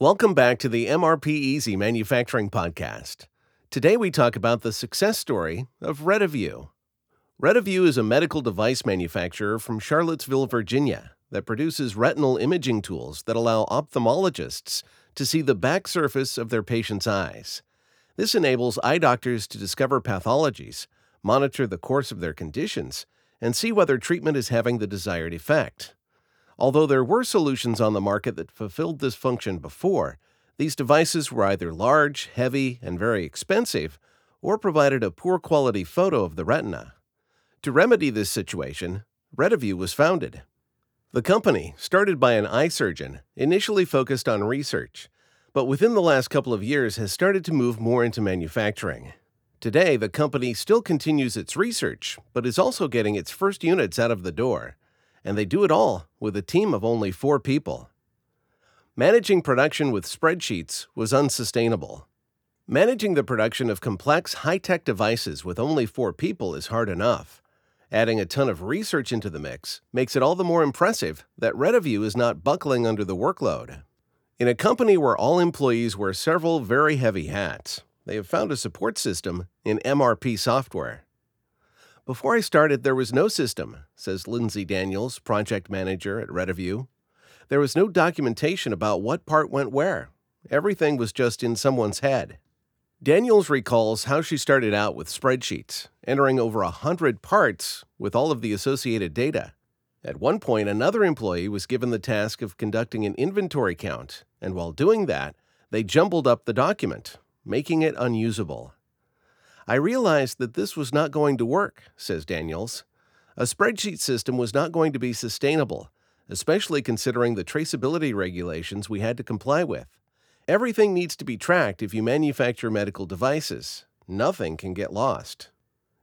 Welcome back to the MRP Easy Manufacturing Podcast. Today we talk about the success story of RetiVue. RetiVue is a medical device manufacturer from Charlottesville, Virginia, that produces retinal imaging tools that allow ophthalmologists to see the back surface of their patients' eyes. This enables eye doctors to discover pathologies, monitor the course of their conditions, and see whether treatment is having the desired effect. Although there were solutions on the market that fulfilled this function before, these devices were either large, heavy, and very expensive, or provided a poor quality photo of the retina. To remedy this situation, RetiVue was founded. The company, started by an eye surgeon, initially focused on research, but within the last couple of years has started to move more into manufacturing. Today, the company still continues its research, but is also getting its first units out of the door and they do it all with a team of only four people. Managing production with spreadsheets was unsustainable. Managing the production of complex, high tech devices with only four people is hard enough. Adding a ton of research into the mix makes it all the more impressive that RetiVue is not buckling under the workload. In a company where all employees wear several very heavy hats, they have found a support system in MRP software. Before I started, there was no system, says Lindsey Daniels, project manager at RetiVue. There was no documentation about what part went where. Everything was just in someone's head. Daniels recalls how she started out with spreadsheets, entering over a hundred parts with all of the associated data. At one point, another employee was given the task of conducting an inventory count, and while doing that, they jumbled up the document, making it unusable. I realized that this was not going to work, says Daniels. A spreadsheet system was not going to be sustainable, especially considering the traceability regulations we had to comply with. Everything needs to be tracked if you manufacture medical devices. Nothing can get lost.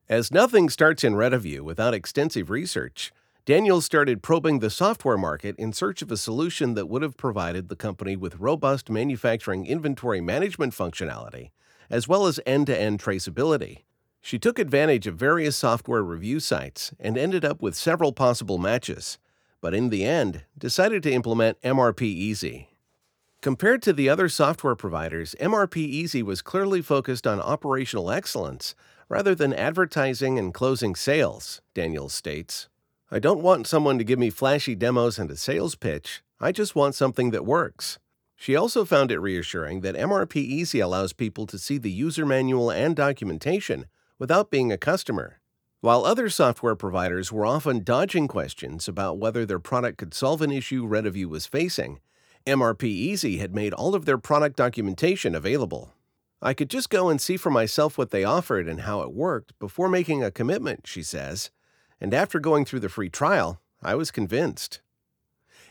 As nothing starts in RetiVue without extensive research, Daniels started probing the software market in search of a solution that would have provided the company with robust manufacturing inventory management functionality as well as end to end traceability. She took advantage of various software review sites and ended up with several possible matches, but in the end, decided to implement MRP Easy. Compared to the other software providers, MRP Easy was clearly focused on operational excellence rather than advertising and closing sales, Daniels states. I don't want someone to give me flashy demos and a sales pitch. I just want something that works. She also found it reassuring that MRP Easy allows people to see the user manual and documentation without being a customer. While other software providers were often dodging questions about whether their product could solve an issue RetiVue was facing, MRP Easy had made all of their product documentation available. I could just go and see for myself what they offered and how it worked before making a commitment, she says. And after going through the free trial, I was convinced.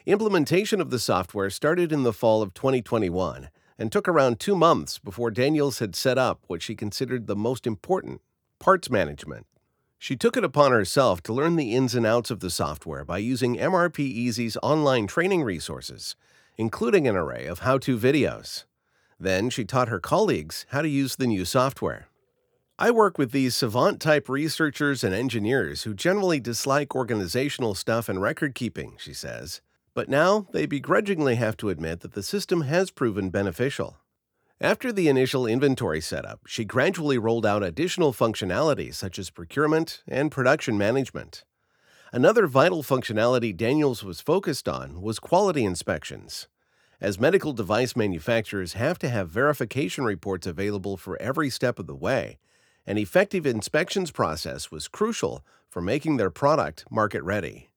Implementation of the software started in the fall of 2021 and took around two months before Daniels had set up what she considered the most important parts management. She took it upon herself to learn the ins and outs of the software by using MRP Easy's online training resources, including an array of how to videos. Then she taught her colleagues how to use the new software. I work with these savant type researchers and engineers who generally dislike organizational stuff and record keeping, she says. But now they begrudgingly have to admit that the system has proven beneficial. After the initial inventory setup, she gradually rolled out additional functionality such as procurement and production management. Another vital functionality Daniels was focused on was quality inspections. As medical device manufacturers have to have verification reports available for every step of the way, an effective inspections process was crucial for making their product market ready.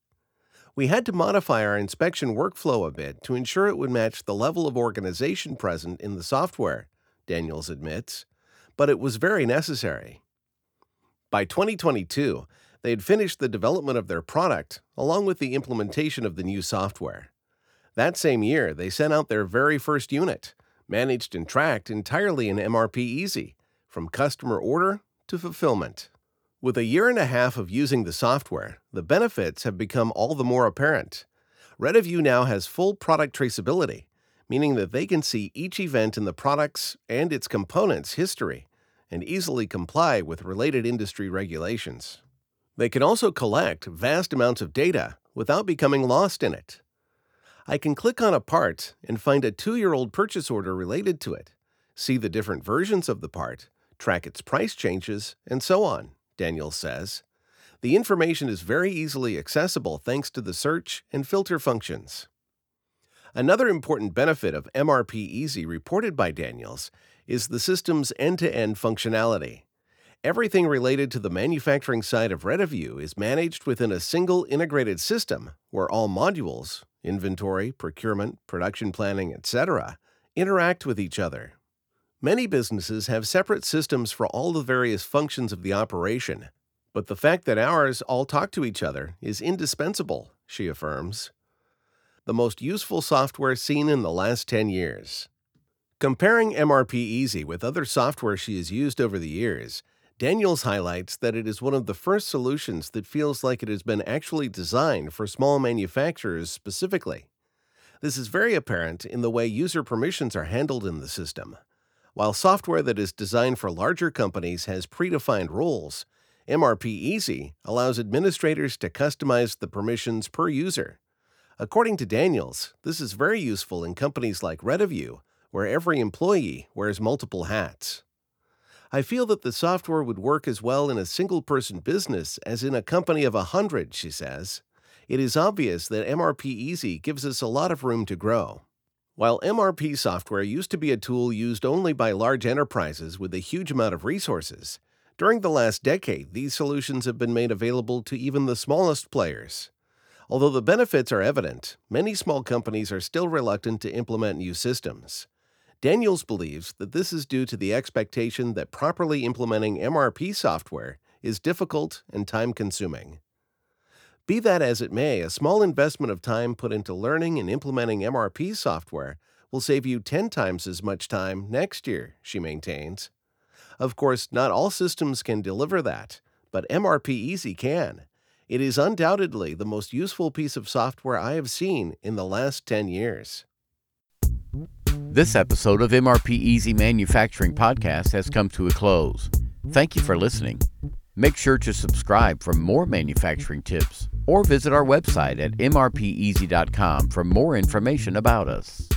We had to modify our inspection workflow a bit to ensure it would match the level of organization present in the software, Daniels admits, but it was very necessary. By 2022, they had finished the development of their product along with the implementation of the new software. That same year, they sent out their very first unit, managed and tracked entirely in MRP Easy, from customer order to fulfillment. With a year and a half of using the software, the benefits have become all the more apparent. RetiVue now has full product traceability, meaning that they can see each event in the product's and its components' history and easily comply with related industry regulations. They can also collect vast amounts of data without becoming lost in it. I can click on a part and find a two year old purchase order related to it, see the different versions of the part, track its price changes, and so on, Daniels says. The information is very easily accessible thanks to the search and filter functions. Another important benefit of MRP Easy reported by Daniels is the system's end to end functionality. Everything related to the manufacturing side of RetiVue is managed within a single integrated system where all modules inventory, procurement, production planning, etc. interact with each other. Many businesses have separate systems for all the various functions of the operation, but the fact that ours all talk to each other is indispensable, she affirms. The most useful software seen in the last 10 years. Comparing MRP Easy with other software she has used over the years, Daniels highlights that it is one of the first solutions that feels like it has been actually designed for small manufacturers specifically. This is very apparent in the way user permissions are handled in the system. While software that is designed for larger companies has predefined rules, MRP Easy allows administrators to customize the permissions per user. According to Daniels, this is very useful in companies like RetiVue, where every employee wears multiple hats. I feel that the software would work as well in a single person business as in a company of a hundred, she says. It is obvious that MRP Easy gives us a lot of room to grow. While MRP software used to be a tool used only by large enterprises with a huge amount of resources, during the last decade, these solutions have been made available to even the smallest players. Although the benefits are evident, many small companies are still reluctant to implement new systems. Daniels believes that this is due to the expectation that properly implementing MRP software is difficult and time consuming. Be that as it may, a small investment of time put into learning and implementing MRP software will save you 10 times as much time next year, she maintains. Of course, not all systems can deliver that, but MRP Easy can. It is undoubtedly the most useful piece of software I have seen in the last 10 years. This episode of MRP Easy Manufacturing Podcast has come to a close. Thank you for listening. Make sure to subscribe for more manufacturing tips or visit our website at mrpeasy.com for more information about us.